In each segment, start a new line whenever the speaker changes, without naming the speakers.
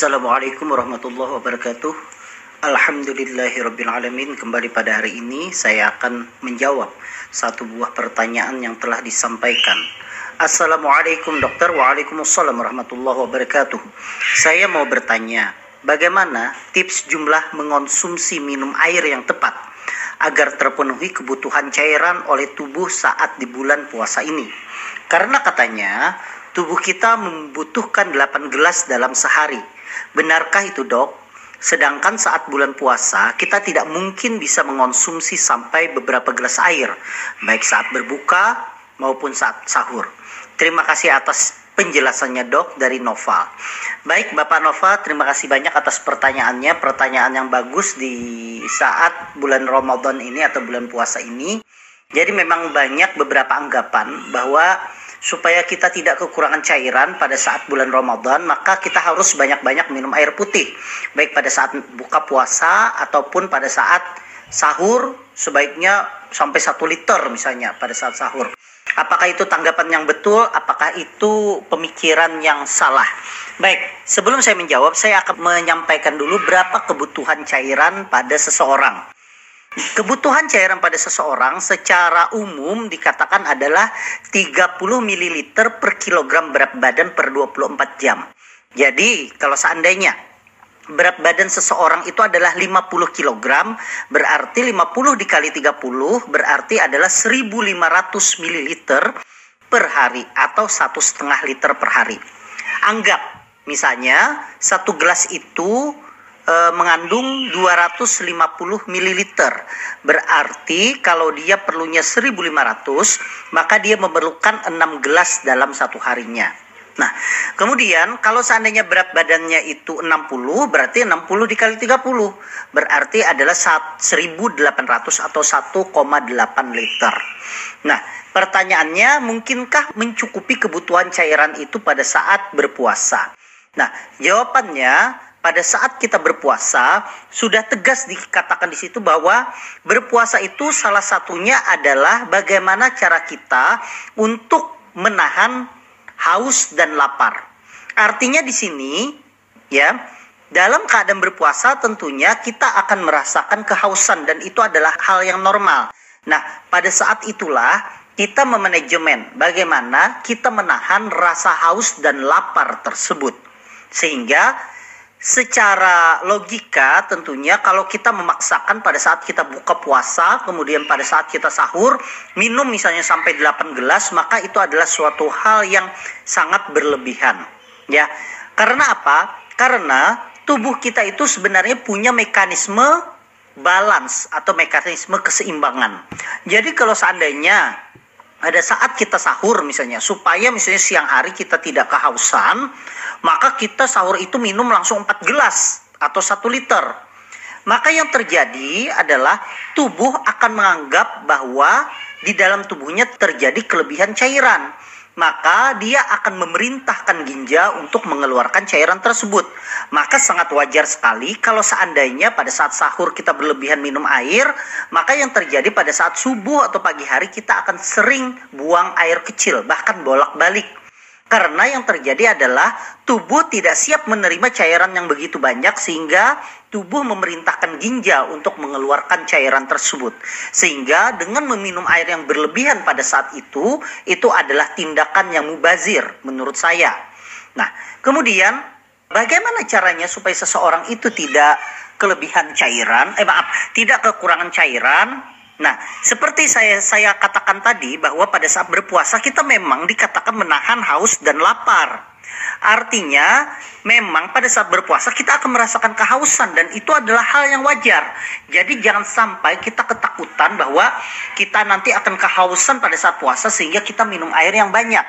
Assalamualaikum warahmatullahi wabarakatuh. Alhamdulillahirrabbilalamin Kembali pada hari ini saya akan menjawab satu buah pertanyaan yang telah disampaikan. Assalamualaikum dokter. Waalaikumsalam warahmatullahi wabarakatuh. Saya mau bertanya Bagaimana tips jumlah mengonsumsi minum air yang tepat Agar terpenuhi kebutuhan cairan oleh tubuh saat di bulan puasa ini? Karena katanya tubuh kita membutuhkan 8 gelas dalam sehari Benarkah itu dok? Sedangkan saat bulan puasa, kita tidak mungkin bisa mengonsumsi sampai beberapa gelas air, baik saat berbuka maupun saat sahur. Terima kasih atas penjelasannya dok dari Nova. Baik Bapak Nova, terima kasih banyak atas pertanyaannya. Pertanyaan yang bagus di saat bulan Ramadan ini atau bulan puasa ini. Jadi memang banyak beberapa anggapan bahwa supaya kita tidak kekurangan cairan pada saat bulan Ramadan, maka kita harus banyak-banyak minum air putih. Baik pada saat buka puasa ataupun pada saat sahur, sebaiknya sampai satu liter misalnya pada saat sahur. Apakah itu tanggapan yang betul? Apakah itu pemikiran yang salah? Baik, sebelum saya menjawab, saya akan menyampaikan dulu berapa kebutuhan cairan pada seseorang. Kebutuhan cairan pada seseorang secara umum dikatakan adalah 30 ml per kilogram berat badan per 24 jam. Jadi, kalau seandainya berat badan seseorang itu adalah 50 kg, berarti 50 dikali 30 berarti adalah 1500 ml per hari atau satu setengah liter per hari. Anggap misalnya satu gelas itu e, mengandung 250 ml. Berarti kalau dia perlunya 1500, maka dia memerlukan 6 gelas dalam satu harinya. Nah, kemudian kalau seandainya berat badannya itu 60, berarti 60 dikali 30. Berarti adalah 1800 atau 1,8 liter. Nah, pertanyaannya mungkinkah mencukupi kebutuhan cairan itu pada saat berpuasa? Nah, jawabannya pada saat kita berpuasa sudah tegas dikatakan di situ bahwa berpuasa itu salah satunya adalah bagaimana cara kita untuk menahan haus dan lapar. Artinya di sini ya dalam keadaan berpuasa tentunya kita akan merasakan kehausan dan itu adalah hal yang normal. Nah, pada saat itulah kita memanajemen bagaimana kita menahan rasa haus dan lapar tersebut. Sehingga secara logika tentunya kalau kita memaksakan pada saat kita buka puasa kemudian pada saat kita sahur minum misalnya sampai 8 gelas maka itu adalah suatu hal yang sangat berlebihan ya. Karena apa? Karena tubuh kita itu sebenarnya punya mekanisme balance atau mekanisme keseimbangan. Jadi kalau seandainya pada saat kita sahur misalnya supaya misalnya siang hari kita tidak kehausan maka kita sahur itu minum langsung 4 gelas atau 1 liter. Maka yang terjadi adalah tubuh akan menganggap bahwa di dalam tubuhnya terjadi kelebihan cairan maka dia akan memerintahkan ginjal untuk mengeluarkan cairan tersebut. Maka sangat wajar sekali kalau seandainya pada saat sahur kita berlebihan minum air, maka yang terjadi pada saat subuh atau pagi hari kita akan sering buang air kecil, bahkan bolak-balik. Karena yang terjadi adalah tubuh tidak siap menerima cairan yang begitu banyak sehingga tubuh memerintahkan ginjal untuk mengeluarkan cairan tersebut. Sehingga dengan meminum air yang berlebihan pada saat itu, itu adalah tindakan yang mubazir menurut saya. Nah, kemudian bagaimana caranya supaya seseorang itu tidak kelebihan cairan, eh maaf, tidak kekurangan cairan Nah, seperti saya saya katakan tadi bahwa pada saat berpuasa kita memang dikatakan menahan haus dan lapar. Artinya, memang pada saat berpuasa kita akan merasakan kehausan dan itu adalah hal yang wajar. Jadi jangan sampai kita ketakutan bahwa kita nanti akan kehausan pada saat puasa sehingga kita minum air yang banyak.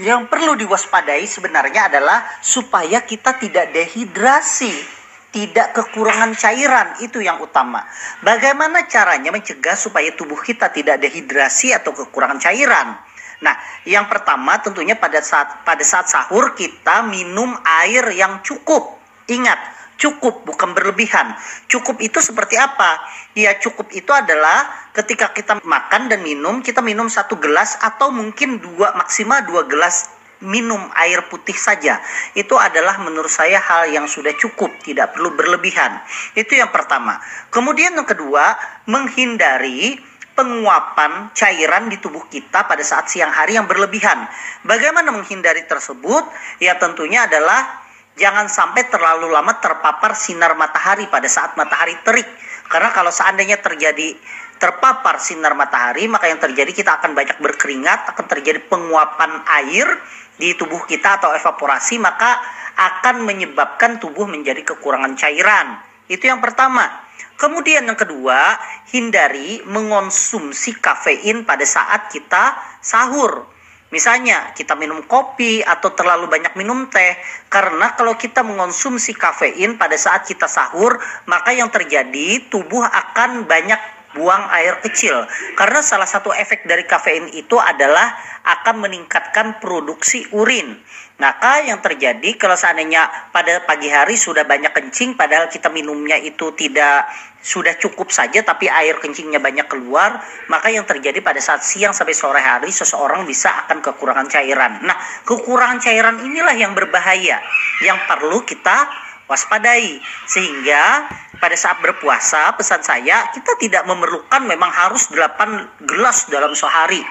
Yang perlu diwaspadai sebenarnya adalah supaya kita tidak dehidrasi tidak kekurangan cairan itu yang utama. Bagaimana caranya mencegah supaya tubuh kita tidak dehidrasi atau kekurangan cairan? Nah, yang pertama tentunya pada saat pada saat sahur kita minum air yang cukup. Ingat, cukup bukan berlebihan. Cukup itu seperti apa? Ya cukup itu adalah ketika kita makan dan minum kita minum satu gelas atau mungkin dua maksimal dua gelas minum air putih saja. Itu adalah menurut saya hal yang sudah cukup tidak perlu berlebihan. Itu yang pertama. Kemudian yang kedua menghindari penguapan cairan di tubuh kita pada saat siang hari yang berlebihan. Bagaimana menghindari tersebut? Ya tentunya adalah jangan sampai terlalu lama terpapar sinar matahari pada saat matahari terik karena kalau seandainya terjadi terpapar sinar matahari, maka yang terjadi kita akan banyak berkeringat, akan terjadi penguapan air di tubuh kita atau evaporasi, maka akan menyebabkan tubuh menjadi kekurangan cairan. Itu yang pertama. Kemudian yang kedua, hindari mengonsumsi kafein pada saat kita sahur. Misalnya kita minum kopi atau terlalu banyak minum teh karena kalau kita mengonsumsi kafein pada saat kita sahur maka yang terjadi tubuh akan banyak buang air kecil karena salah satu efek dari kafein itu adalah akan meningkatkan produksi urin. Maka yang terjadi kalau seandainya pada pagi hari sudah banyak kencing padahal kita minumnya itu tidak sudah cukup saja tapi air kencingnya banyak keluar, maka yang terjadi pada saat siang sampai sore hari seseorang bisa akan kekurangan cairan. Nah, kekurangan cairan inilah yang berbahaya yang perlu kita waspadai. Sehingga pada saat berpuasa pesan saya kita tidak memerlukan memang harus 8 gelas dalam sehari.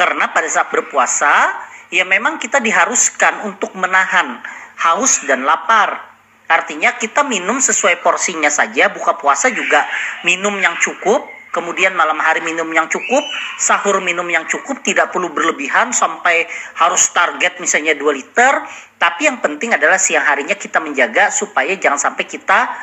Karena pada saat berpuasa ya memang kita diharuskan untuk menahan haus dan lapar artinya kita minum sesuai porsinya saja buka puasa juga minum yang cukup kemudian malam hari minum yang cukup, sahur minum yang cukup, tidak perlu berlebihan sampai harus target misalnya 2 liter, tapi yang penting adalah siang harinya kita menjaga supaya jangan sampai kita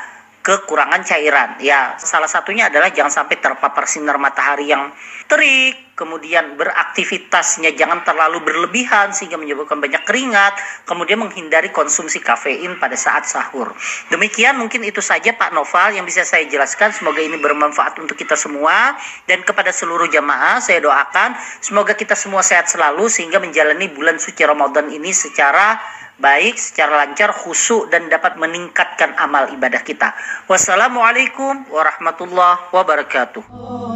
kekurangan cairan. Ya, salah satunya adalah jangan sampai terpapar sinar matahari yang terik, kemudian beraktivitasnya jangan terlalu berlebihan sehingga menyebabkan banyak keringat, kemudian menghindari konsumsi kafein pada saat sahur. Demikian mungkin itu saja Pak Noval yang bisa saya jelaskan. Semoga ini bermanfaat untuk kita semua dan kepada seluruh jamaah saya doakan semoga kita semua sehat selalu sehingga menjalani bulan suci Ramadan ini secara baik secara lancar, khusyuk dan dapat meningkatkan amal ibadah kita. Wassalamualaikum warahmatullahi wabarakatuh.